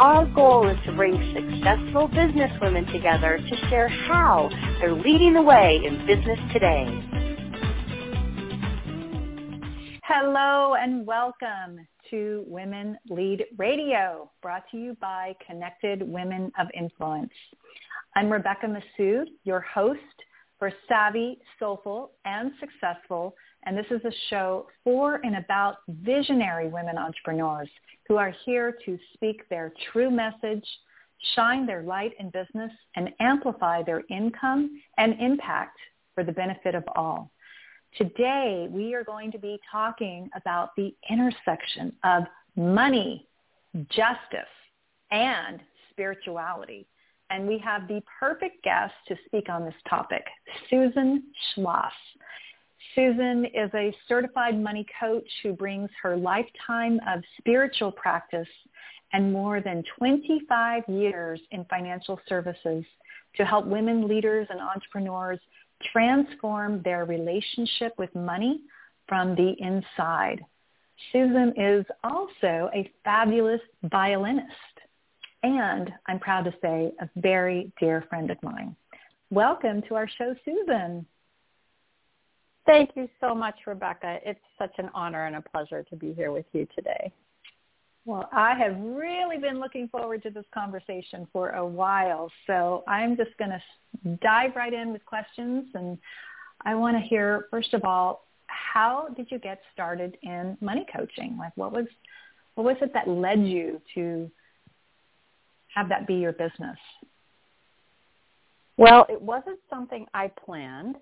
Our goal is to bring successful businesswomen together to share how they're leading the way in business today. Hello and welcome to Women Lead Radio, brought to you by Connected Women of Influence. I'm Rebecca Massoud, your host for Savvy, Soulful, and Successful, and this is a show for and about visionary women entrepreneurs who are here to speak their true message, shine their light in business, and amplify their income and impact for the benefit of all. Today, we are going to be talking about the intersection of money, justice, and spirituality. And we have the perfect guest to speak on this topic, Susan Shloss. Susan is a certified money coach who brings her lifetime of spiritual practice and more than 25 years in financial services to help women leaders and entrepreneurs transform their relationship with money from the inside. Susan is also a fabulous violinist and I'm proud to say a very dear friend of mine. Welcome to our show, Susan. Thank you so much, Rebecca. It's such an honor and a pleasure to be here with you today. Well, I have really been looking forward to this conversation for a while, so I'm just going to dive right in with questions. And I want to hear, first of all, how did you get started in money coaching? Like, what was what was it that led you to have that be your business? Well, it wasn't something I planned.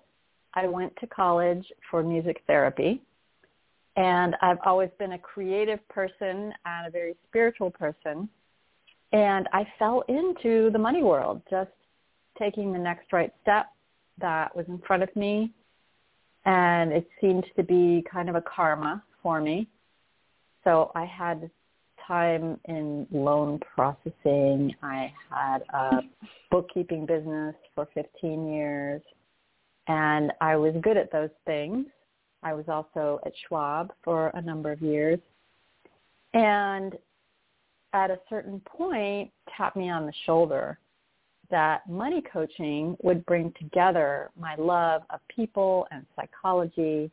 I went to college for music therapy. And I've always been a creative person and a very spiritual person. And I fell into the money world, just taking the next right step that was in front of me. And it seemed to be kind of a karma for me. So I had time in loan processing. I had a bookkeeping business for 15 years and I was good at those things. I was also at Schwab for a number of years. And at a certain point, tapped me on the shoulder that money coaching would bring together my love of people and psychology,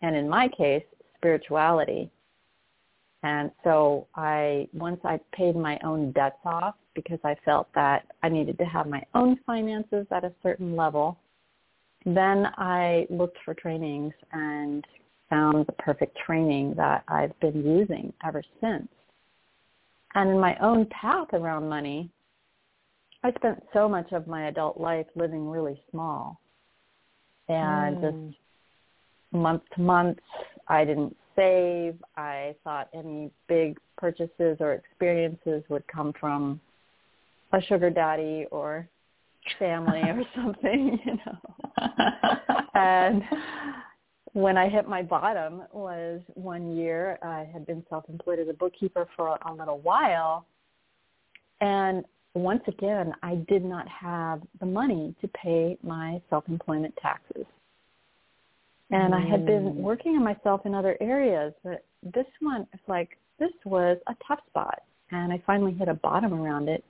and in my case, spirituality. And so I, once I paid my own debts off because I felt that I needed to have my own finances at a certain level, then I looked for trainings and found the perfect training that I've been using ever since. And in my own path around money, I spent so much of my adult life living really small. And mm. just month to month, I didn't save. I thought any big purchases or experiences would come from a sugar daddy or family or something, you know. and when I hit my bottom was one year. I had been self-employed as a bookkeeper for a little while. And once again, I did not have the money to pay my self-employment taxes. And mm. I had been mm. working on myself in other areas, but this one, it's like, this was a tough spot. And I finally hit a bottom around it.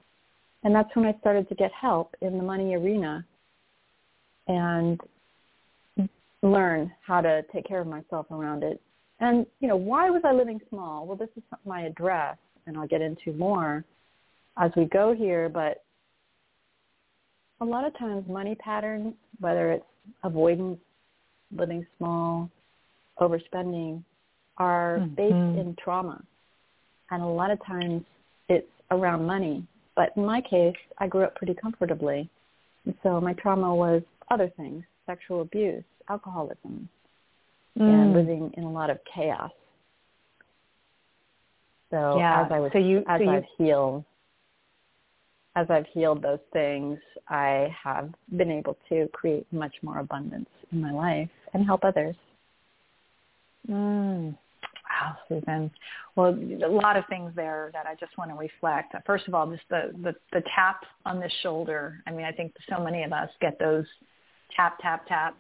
And that's when I started to get help in the money arena and learn how to take care of myself around it. And, you know, why was I living small? Well, this is my address, and I'll get into more as we go here, but a lot of times money patterns, whether it's avoidance, living small, overspending, are mm-hmm. based in trauma. And a lot of times it's around money. But in my case, I grew up pretty comfortably. And so my trauma was other things, sexual abuse, alcoholism, mm. and living in a lot of chaos. So yeah. as I was, so you, as so I've healed, as I've healed those things, I have been able to create much more abundance in my life and help others. Mm. Wow, Susan. Well, a lot of things there that I just want to reflect. First of all, just the, the, the tap on the shoulder. I mean, I think so many of us get those tap, tap, tap,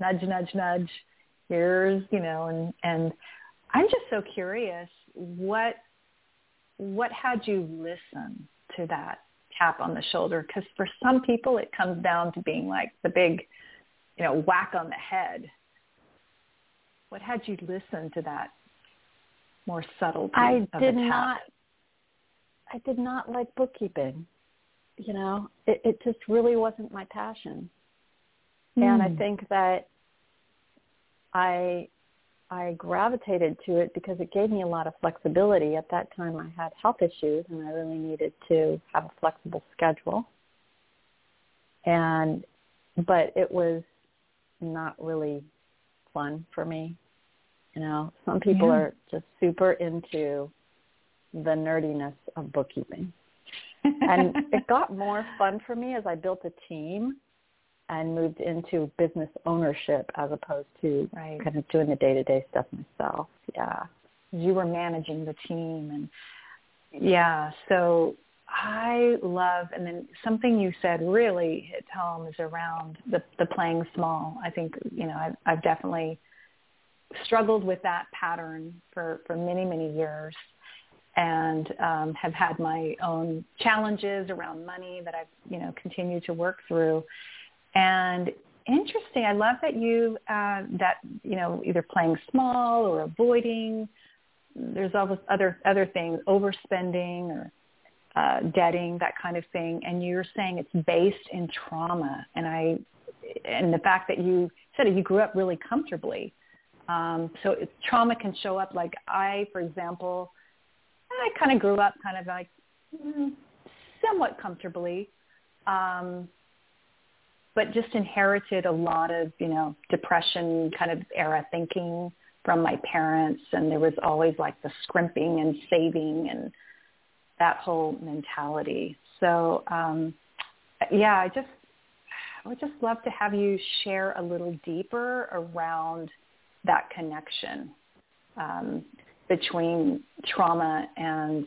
nudge, nudge, nudge. Here's, you know, and, and I'm just so curious, what, what had you listen to that tap on the shoulder? Because for some people, it comes down to being like the big, you know, whack on the head. What had you listen to that more subtlety I of did not. I did not like bookkeeping. You know, it, it just really wasn't my passion. And I Hmm. think that I I gravitated to it because it gave me a lot of flexibility. At that time I had health issues and I really needed to have a flexible schedule. And but it was not really fun for me. You know, some people Yeah. are just super into the nerdiness of bookkeeping. And it got more fun for me as I built a team and moved into business ownership as opposed to Right. kind of doing the day-to-day stuff myself. Yeah. you were managing the team and yeah so i love and then something you said really hit home is around the the playing small i think you know i've, I've definitely struggled with that pattern for for many many years and um, have had my own challenges around money that I've you know continued to work through. And interesting, I love that you uh, that you know either playing small or avoiding. There's all this other other things, overspending or uh, debting, that kind of thing. And you're saying it's based in trauma, and I and the fact that you said it, you grew up really comfortably. Um, so it, trauma can show up like I, for example, I kind of grew up kind of like mm, somewhat comfortably, um, but just inherited a lot of you know depression kind of era thinking from my parents, and there was always like the scrimping and saving and that whole mentality. So um, yeah, I just I would just love to have you share a little deeper around that connection um, between trauma and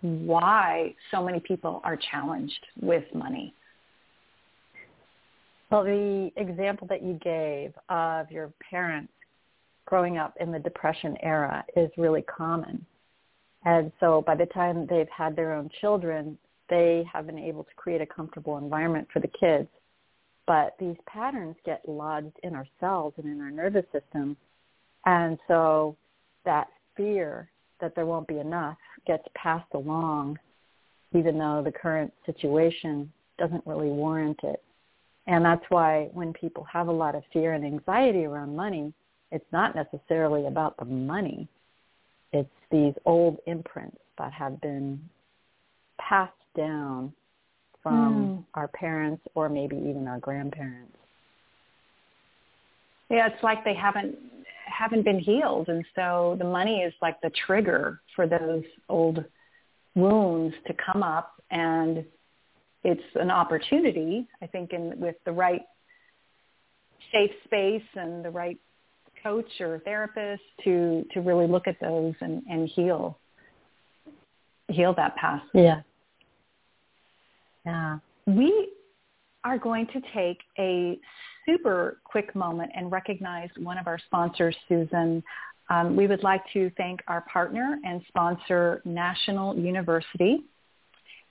why so many people are challenged with money. Well, the example that you gave of your parents growing up in the Depression era is really common. And so by the time they've had their own children, they have been able to create a comfortable environment for the kids. But these patterns get lodged in our cells and in our nervous system. And so that fear that there won't be enough gets passed along, even though the current situation doesn't really warrant it. And that's why when people have a lot of fear and anxiety around money, it's not necessarily about the money. It's these old imprints that have been passed down from Mm. our parents or maybe even our grandparents. Yeah, it's like they haven't haven't been healed, and so the money is like the trigger for those old wounds to come up, and it's an opportunity, I think, in with the right safe space and the right coach or therapist to to really look at those and, and heal heal that past. Yeah. Yeah. We are going to take a super quick moment and recognize one of our sponsors, Susan. Um, we would like to thank our partner and sponsor, National University.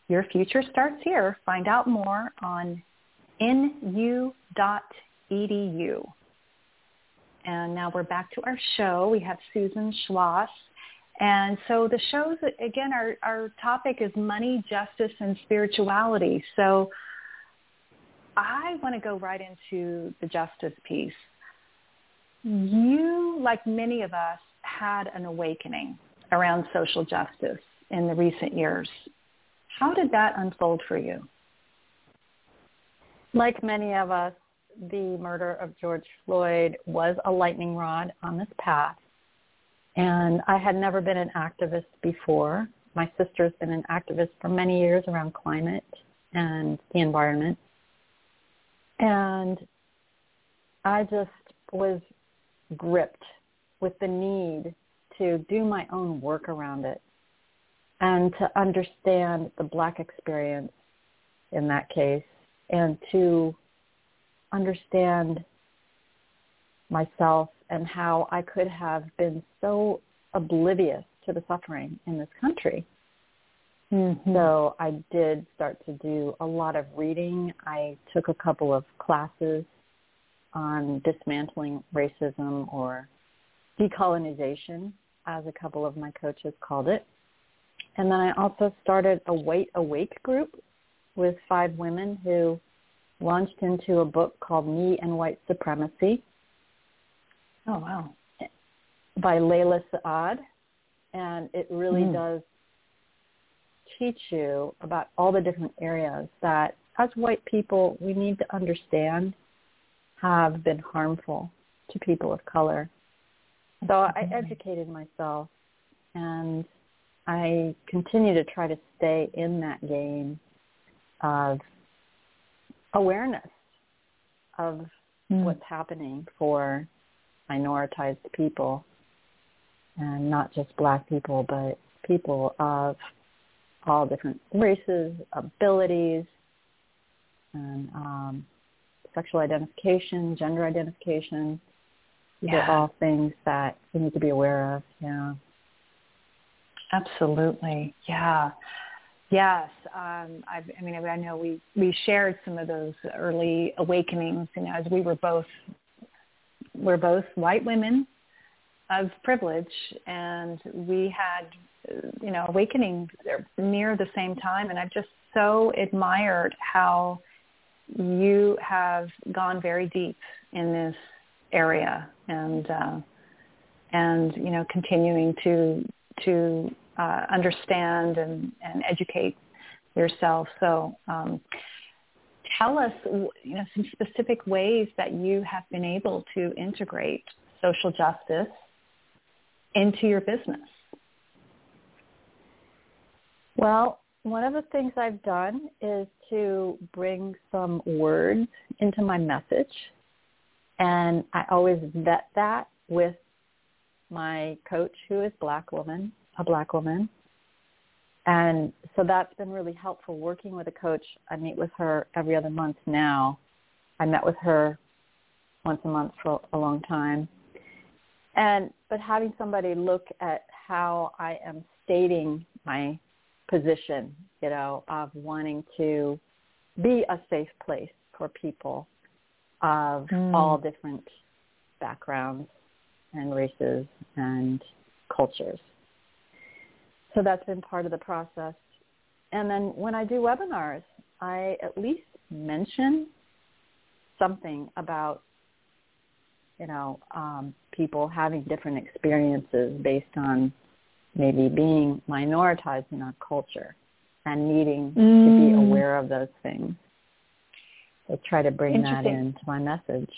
Your future starts here. Find out more on nu.edu. And now we're back to our show. We have Susan Shloss. And so the shows, again, our, our topic is money, justice, and spirituality. So I want to go right into the justice piece. You, like many of us, had an awakening around social justice in the recent years. How did that unfold for you? Like many of us, the murder of George Floyd was a lightning rod on this path. And I had never been an activist before. My sister's been an activist for many years around climate and the environment. And I just was gripped with the need to do my own work around it and to understand the black experience in that case and to understand myself and how I could have been so oblivious to the suffering in this country. Mm-hmm. So I did start to do a lot of reading. I took a couple of classes on dismantling racism or decolonization, as a couple of my coaches called it. And then I also started a White Awake group with five women who launched into a book called Me and White Supremacy. Oh, wow. By Layla Saad. And it really mm. does teach you about all the different areas that as white people we need to understand have been harmful to people of color. So I educated myself and I continue to try to stay in that game of awareness of mm. what's happening for minoritized people and not just black people but people of all different races, abilities, and um, sexual identification, gender identification. These yeah. are all things that we need to be aware of. Yeah. Absolutely. Yeah. Yes. Um, I, I mean, I know we, we shared some of those early awakenings, you know, as we were both, we're both white women of privilege and we had, you know, awakening near the same time. And I've just so admired how you have gone very deep in this area and, uh, and, you know, continuing to, to uh, understand and, and educate yourself. So um, tell us, you know, some specific ways that you have been able to integrate social justice into your business. Well, one of the things I've done is to bring some words into my message. And I always vet that with my coach who is black woman a black woman. And so that's been really helpful working with a coach. I meet with her every other month now. I met with her once a month for a long time. And but having somebody look at how I am stating my position, you know, of wanting to be a safe place for people of mm. all different backgrounds and races and cultures. So that's been part of the process. And then when I do webinars, I at least mention something about, you know, um, people having different experiences based on maybe being minoritized in our culture and needing mm. to be mm. aware of those things. I try to bring that into my message.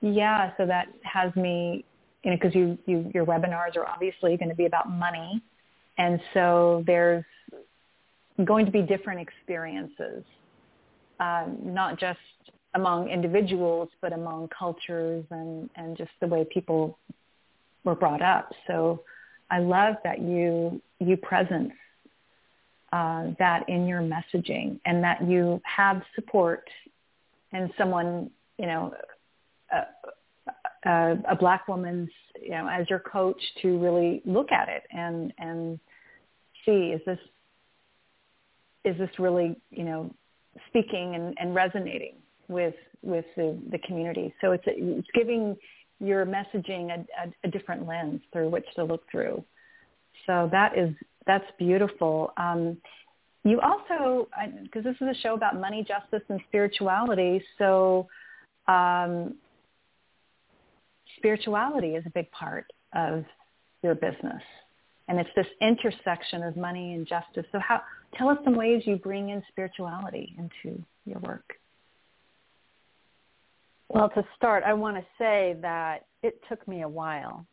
Yeah, so that has me you know, because you, you, your webinars are obviously going to be about money. And so there's going to be different experiences, um, not just among individuals, but among cultures and, and just the way people were brought up. So I love that you, you presence uh, that in your messaging and that you have support and someone, you know, uh, uh, a black woman's, you know, as your coach to really look at it and and see is this is this really, you know, speaking and, and resonating with with the, the community. So it's it's giving your messaging a, a, a different lens through which to look through. So that is that's beautiful. Um, you also, because this is a show about money, justice, and spirituality, so um, spirituality is a big part of your business. And it's this intersection of money and justice. So how, tell us some ways you bring in spirituality into your work. Well, to start, I want to say that it took me a while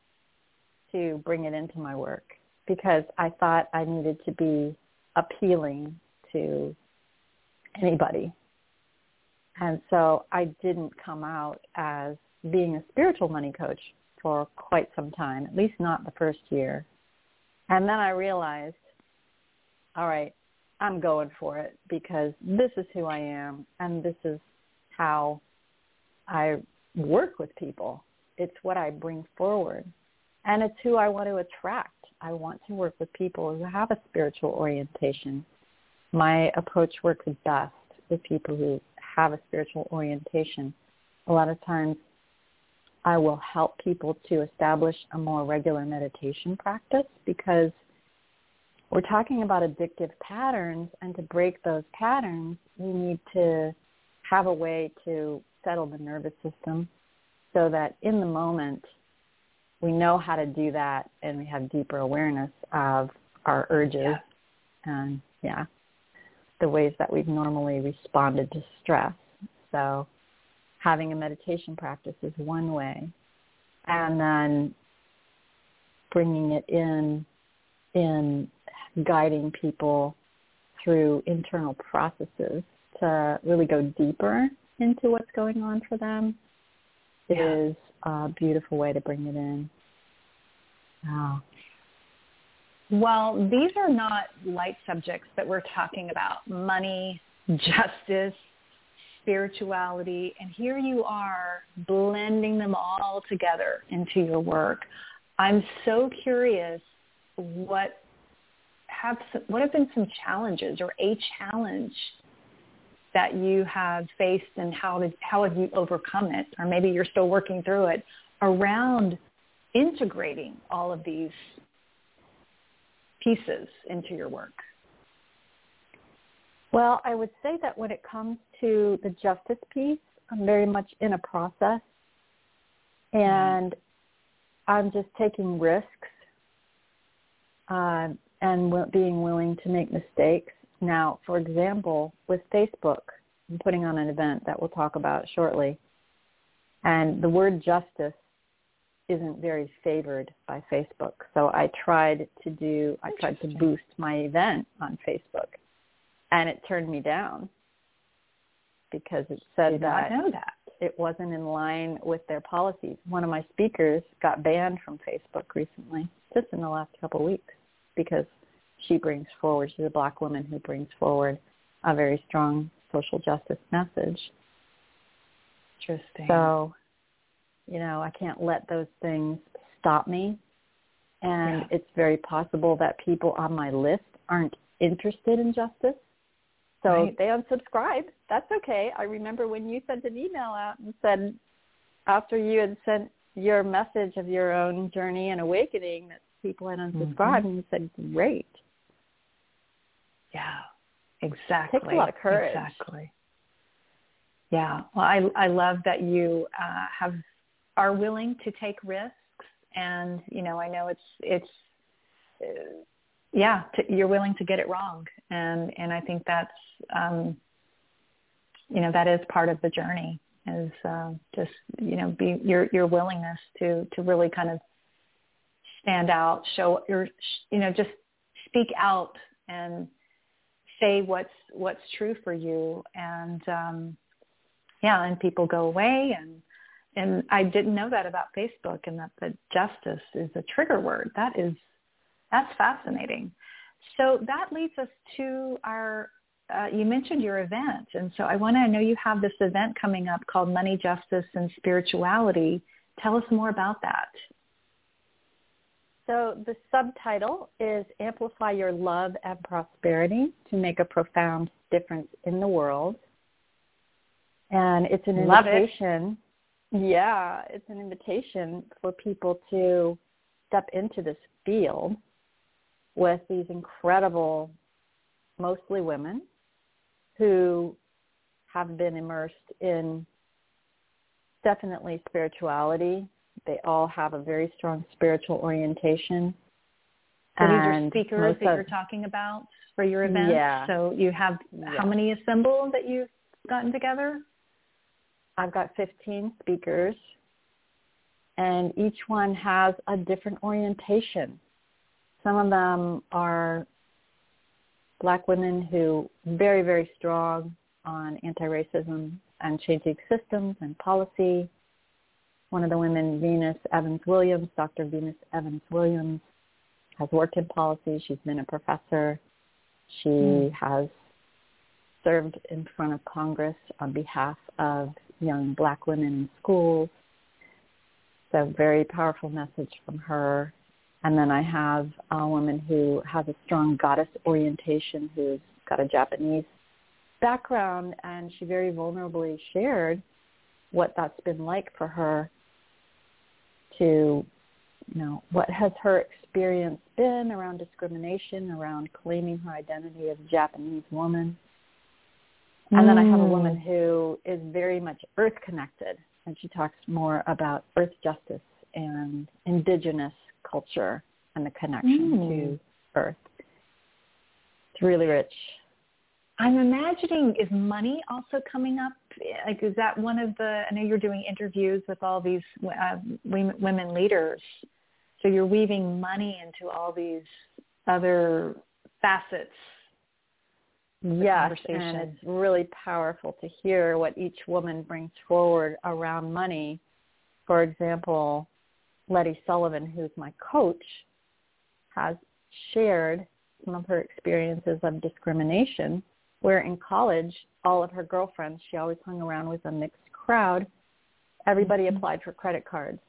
to bring it into my work because I thought I needed to be appealing to anybody. And so I didn't come out as being a spiritual money coach for quite some time, at least not the first year. And then I realized, all right, I'm going for it because this is who I am and this is how I work with people. It's what I bring forward. And it's who I want to attract. I want to work with people who have a spiritual orientation. My approach works best with people who have a spiritual orientation. A lot of times I will help people to establish a more regular meditation practice because we're talking about addictive patterns and to break those patterns, we need to have a way to settle the nervous system so that in the moment we know how to do that and we have deeper awareness of our urges yeah. and yeah the ways that we've normally responded to stress so having a meditation practice is one way and then bringing it in in guiding people through internal processes to really go deeper into what's going on for them yeah. is a beautiful way to bring it in. Wow. Well, these are not light subjects that we're talking about. Money, justice, spirituality, and here you are blending them all together into your work. I'm so curious what have what have been some challenges or a challenge that you have faced and how did how have you overcome it? Or maybe you're still working through it around integrating all of these pieces into your work. Well i would say that when it comes to the justice piece i'm very much in a process. And i'm just taking risks uh, and being willing to make mistakes now, for example, with Facebook, I'm putting on an event that we'll talk about shortly, and the word justice isn't very favored by Facebook. So I tried to do, I tried to boost my event on Facebook, and it turned me down because it said that, that it wasn't in line with their policies. One of my speakers got banned from Facebook recently, just in the last couple of weeks, because she brings forward. She's a black woman who brings forward a very strong social justice message. Interesting. So, you know, I can't let those things stop me. And yeah. it's very possible that people on my list aren't interested in justice. So right. they unsubscribe. That's okay. I remember when you sent an email out and said after you had sent your message of your own journey and awakening that people had unsubscribed mm-hmm. and you said, Great. Yeah, exactly. It takes a lot of courage. Exactly. Yeah. Well, I I love that you uh, have are willing to take risks, and you know, I know it's it's. Uh, yeah, to, you're willing to get it wrong, and and I think that's um, you know that is part of the journey is uh, just you know be your your willingness to to really kind of stand out, show your you know just speak out and say what's what's true for you and um yeah and people go away and and I didn't know that about Facebook and that the justice is a trigger word. That is that's fascinating. So that leads us to our uh, you mentioned your event and so I want to know you have this event coming up called Money Justice and Spirituality. Tell us more about that. So the subtitle is Amplify Your Love and Prosperity to Make a Profound Difference in the World. And it's an Love invitation. It. Yeah, it's an invitation for people to step into this field with these incredible, mostly women, who have been immersed in definitely spirituality, they all have a very strong spiritual orientation. So these are speakers that you're talking about for your event? Yeah. So you have yeah. how many assembled that you've gotten together? I've got 15 speakers, and each one has a different orientation. Some of them are black women who very, very strong on anti-racism and changing systems and policy. One of the women, Venus Evans Williams, Dr. Venus Evans Williams, has worked in policy. She's been a professor. She mm. has served in front of Congress on behalf of young black women in schools. So very powerful message from her. And then I have a woman who has a strong goddess orientation who's got a Japanese background and she very vulnerably shared what that's been like for her to you know what has her experience been around discrimination around claiming her identity as a japanese woman and mm. then i have a woman mm. who is very much earth connected and she talks more about earth justice and indigenous culture and the connection mm. to earth it's really rich I'm imagining is money also coming up? Like, is that one of the? I know you're doing interviews with all these uh, women leaders, so you're weaving money into all these other facets. Yes, and it's really powerful to hear what each woman brings forward around money. For example, Letty Sullivan, who's my coach, has shared some of her experiences of discrimination where in college, all of her girlfriends, she always hung around with a mixed crowd. Everybody mm-hmm. applied for credit cards.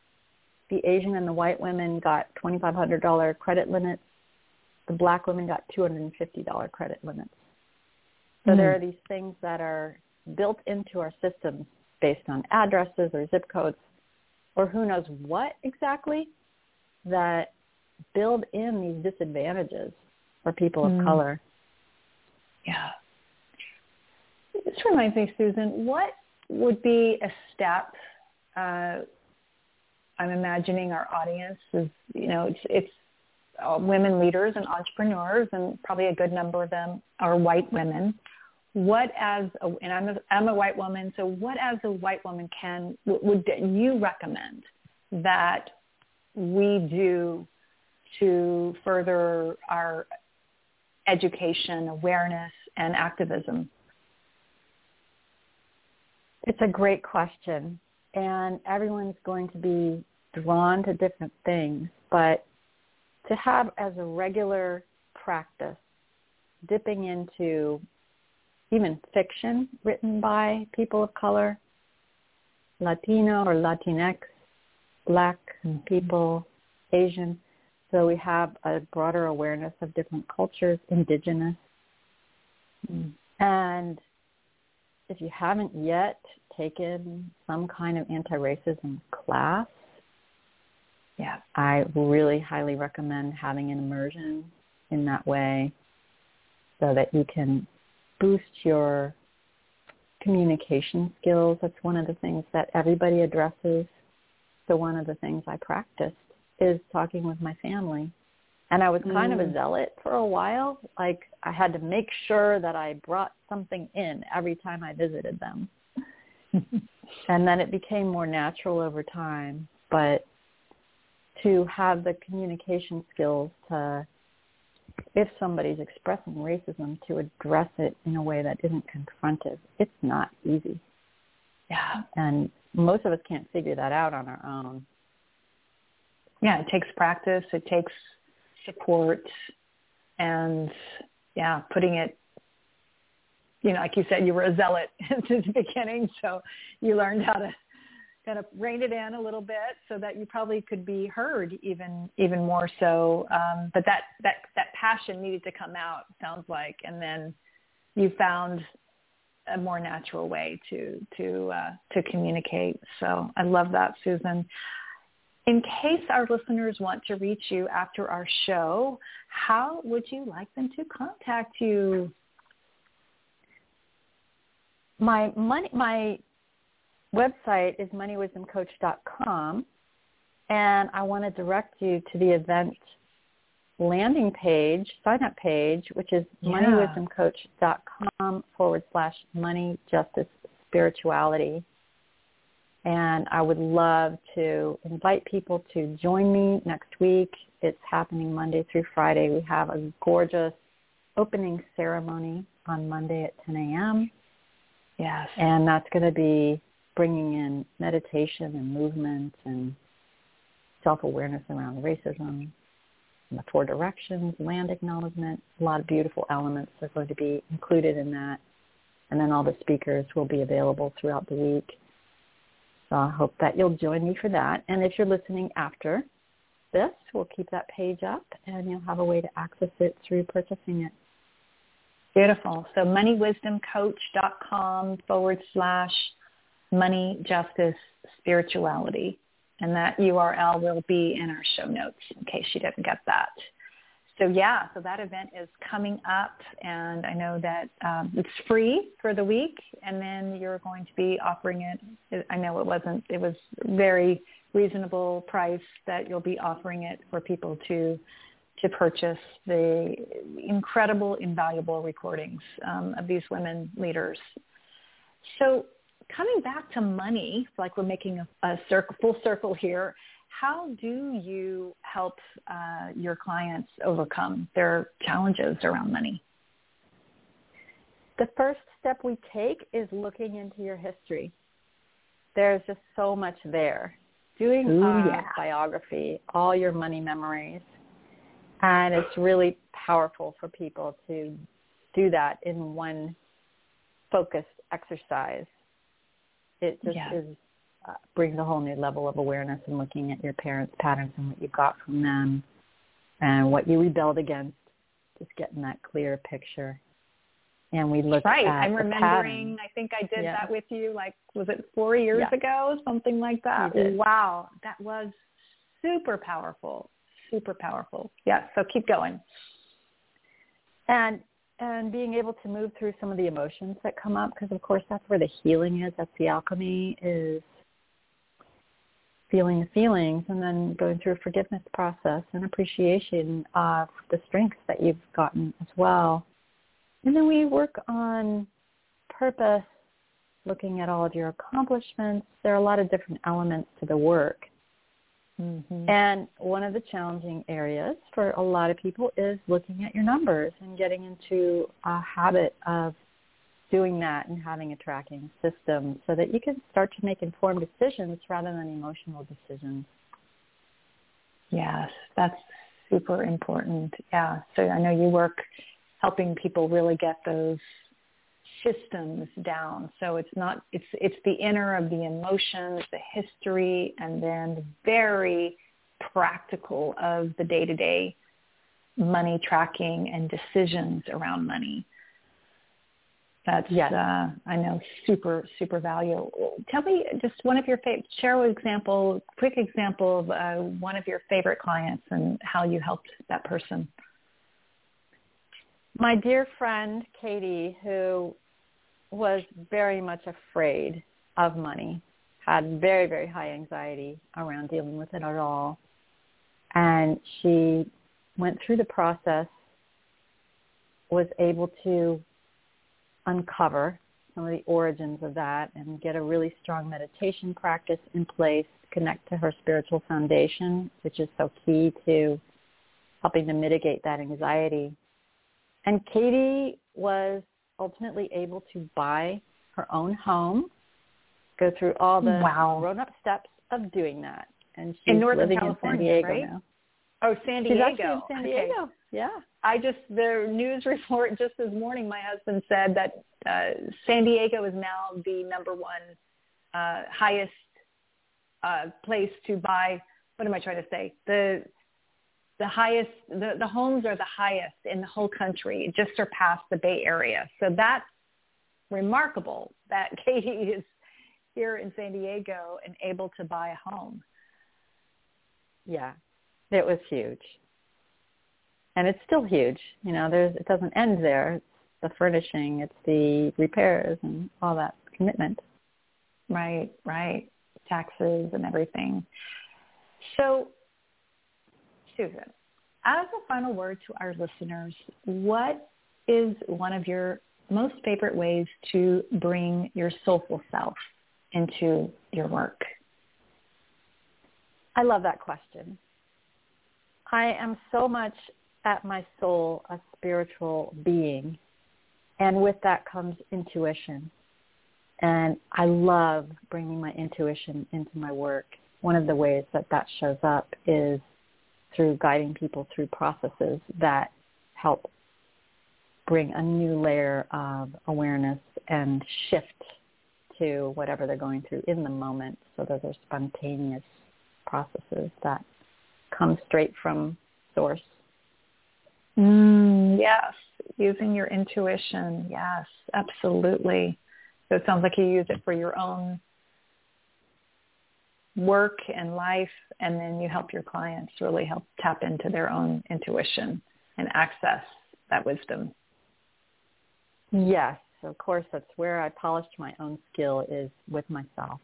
The Asian and the white women got $2,500 credit limits. The black women got $250 credit limits. So mm-hmm. there are these things that are built into our systems based on addresses or zip codes or who knows what exactly that build in these disadvantages for people of mm. color. Yeah. This reminds me, Susan, what would be a step? Uh, I'm imagining our audience is, you know, it's, it's uh, women leaders and entrepreneurs, and probably a good number of them are white women. What as a, and I'm a, I'm a white woman, so what as a white woman can would you recommend that we do to further our education, awareness, and activism? It's a great question. And everyone's going to be drawn to different things. But to have as a regular practice, dipping into even fiction written by people of color, Latino or Latinx, black mm-hmm. people, Asian. So we have a broader awareness of different cultures, indigenous. Mm. And if you haven't yet taken some kind of anti-racism class, yeah, I really highly recommend having an immersion in that way so that you can boost your communication skills. That's one of the things that everybody addresses. So one of the things I practiced is talking with my family and I was kind mm. of a mm. zealot for a while. Like I had to make sure that I brought something in every time I visited them. and then it became more natural over time. But to have the communication skills to, if somebody's expressing racism, to address it in a way that isn't confrontive, it's not easy. Yeah. And most of us can't figure that out on our own. Yeah, it takes practice. It takes support and yeah, putting it you know, like you said, you were a zealot since the beginning, so you learned how to kind of rein it in a little bit so that you probably could be heard even even more so. Um, but that that that passion needed to come out, sounds like, and then you found a more natural way to to uh, to communicate. So I love that, Susan. In case our listeners want to reach you after our show, how would you like them to contact you? My money, my website is moneywisdomcoach.com, and I want to direct you to the event landing page, sign up page, which is yeah. moneywisdomcoach.com forward slash money justice spirituality and I would love to invite people to join me next week. It's happening Monday through Friday. We have a gorgeous opening ceremony on Monday at 10 a.m. Yes. And that's going to be bringing in meditation and movement and self-awareness around racism, and the four directions, land acknowledgement. A lot of beautiful elements are going to be included in that. And then all the speakers will be available throughout the week. So I hope that you'll join me for that. And if you're listening after this, we'll keep that page up and you'll have a way to access it through purchasing it. Beautiful. So moneywisdomcoach.com forward slash money justice spirituality. And that URL will be in our show notes in case you didn't get that. So yeah, so that event is coming up and I know that um, it's free for the week and then you're going to be offering it. I know it wasn't, it was very reasonable price that you'll be offering it for people to to purchase the incredible, invaluable recordings um, of these women leaders. So coming back to money, like we're making a, a circle, full circle here, how do you help uh, your clients overcome their challenges around money? The first step we take is looking into your history. There's just so much there. Doing Ooh, yeah. biography, all your money memories, and it's really powerful for people to do that in one focused exercise. It just Yeah. is brings a whole new level of awareness and looking at your parents' patterns and what you got from them and what you rebelled against. Just getting that clear picture. And we look right. at I'm remembering. pattern. I think I did Yeah. that with you. Like, was it four years Yeah. ago? Something like that. Wow, that was super powerful. Super powerful. Yeah. So keep going. and and being able to move through some of the emotions that come up because of course that's where the healing is that's the alchemy is feeling the feelings and then going through a forgiveness process and appreciation of the strengths that you've gotten as well. And then we work on purpose looking at all of your accomplishments. There are a lot of different elements to the work. Mm-hmm. and one of the challenging areas for a lot of people is looking at your numbers and getting into a habit of doing that and having a tracking system so that you can start to make informed decisions rather than emotional decisions. Yes, that's super important. Yeah. So I know you work helping people really get those systems down. So it's not it's it's the inner of the emotions, the history, and then the very practical of the day to day money tracking and decisions around money. That's Yes. uh, I know super super valuable. Tell me just one of your favorite share an example, quick example of uh, one of your favorite clients and how you helped that person. My dear friend Katie, who was very much afraid of money, had very, very high anxiety around dealing with it at all. And she went through the process, was able to uncover some of the origins of that and get a really strong meditation practice in place, connect to her spiritual foundation, which is so key to helping to mitigate that anxiety. And Katie was ultimately able to buy her own home, go through all the Wow. grown-up steps of doing that. And she's In Northern living California, in San Diego right? now. Oh, San Diego. She's Diego. actually in San Okay. Yeah. I just the news report just this morning. My husband said that uh, San Diego is now the number one uh, highest uh, place to buy. What am I trying to say? The the highest the, the homes are the highest in the whole country. It just surpassed the Bay Area. So that's remarkable that Katie is here in San Diego and able to buy a home. Yeah. It was huge. And it's still huge. You know, there's it doesn't end there. It's the furnishing, it's the repairs and all that commitment. Right, right. Taxes and everything. So, Susan, as a final word to our listeners, what is one of your most favorite ways to bring your soulful self into your work? I love that question. I am so much at my soul a spiritual being. And with that comes intuition. And I love bringing my intuition into my work. One of the ways that that shows up is through guiding people through processes that help bring a new layer of awareness and shift to whatever they're going through in the moment. So those are spontaneous processes that come straight from source. Mm, yes, using your intuition. Yes, absolutely. So it sounds like you use it for your own work and life, and then you help your clients really help tap into their own intuition and access that wisdom. Yes, of course, that's where I polished my own skill is with myself.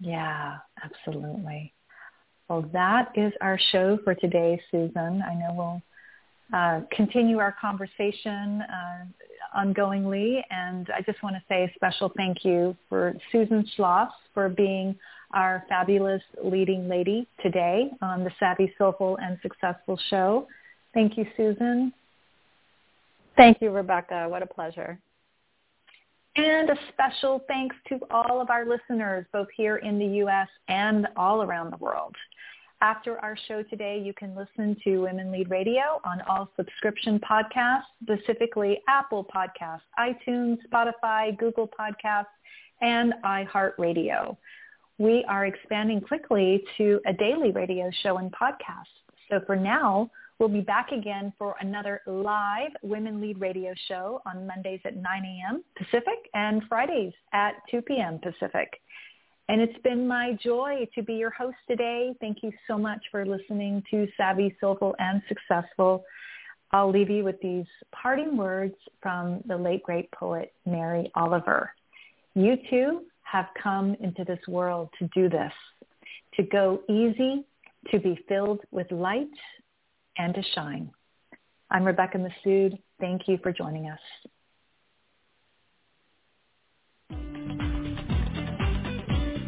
Yeah, absolutely. Well, that is our show for today, Susan. I know we'll uh, continue our conversation uh, ongoingly, and I just want to say a special thank you for Susan Shloss for being our fabulous leading lady today on the Savvy, Soulful, and Successful show. Thank you, Susan. Thank you, Rebecca. What a pleasure. And a special thanks to all of our listeners, both here in the U.S. and all around the world. After our show today, you can listen to Women Lead Radio on all subscription podcasts, specifically Apple Podcasts, iTunes, Spotify, Google Podcasts, and iHeartRadio. We are expanding quickly to a daily radio show and podcast. So for now, we'll be back again for another live Women Lead Radio show on Mondays at 9 a.m. Pacific and Fridays at 2 p.m. Pacific. And it's been my joy to be your host today. Thank you so much for listening to Savvy, Soulful, and Successful. I'll leave you with these parting words from the late great poet Mary Oliver. You too have come into this world to do this, to go easy, to be filled with light, and to shine. I'm Rebecca Massoud. Thank you for joining us.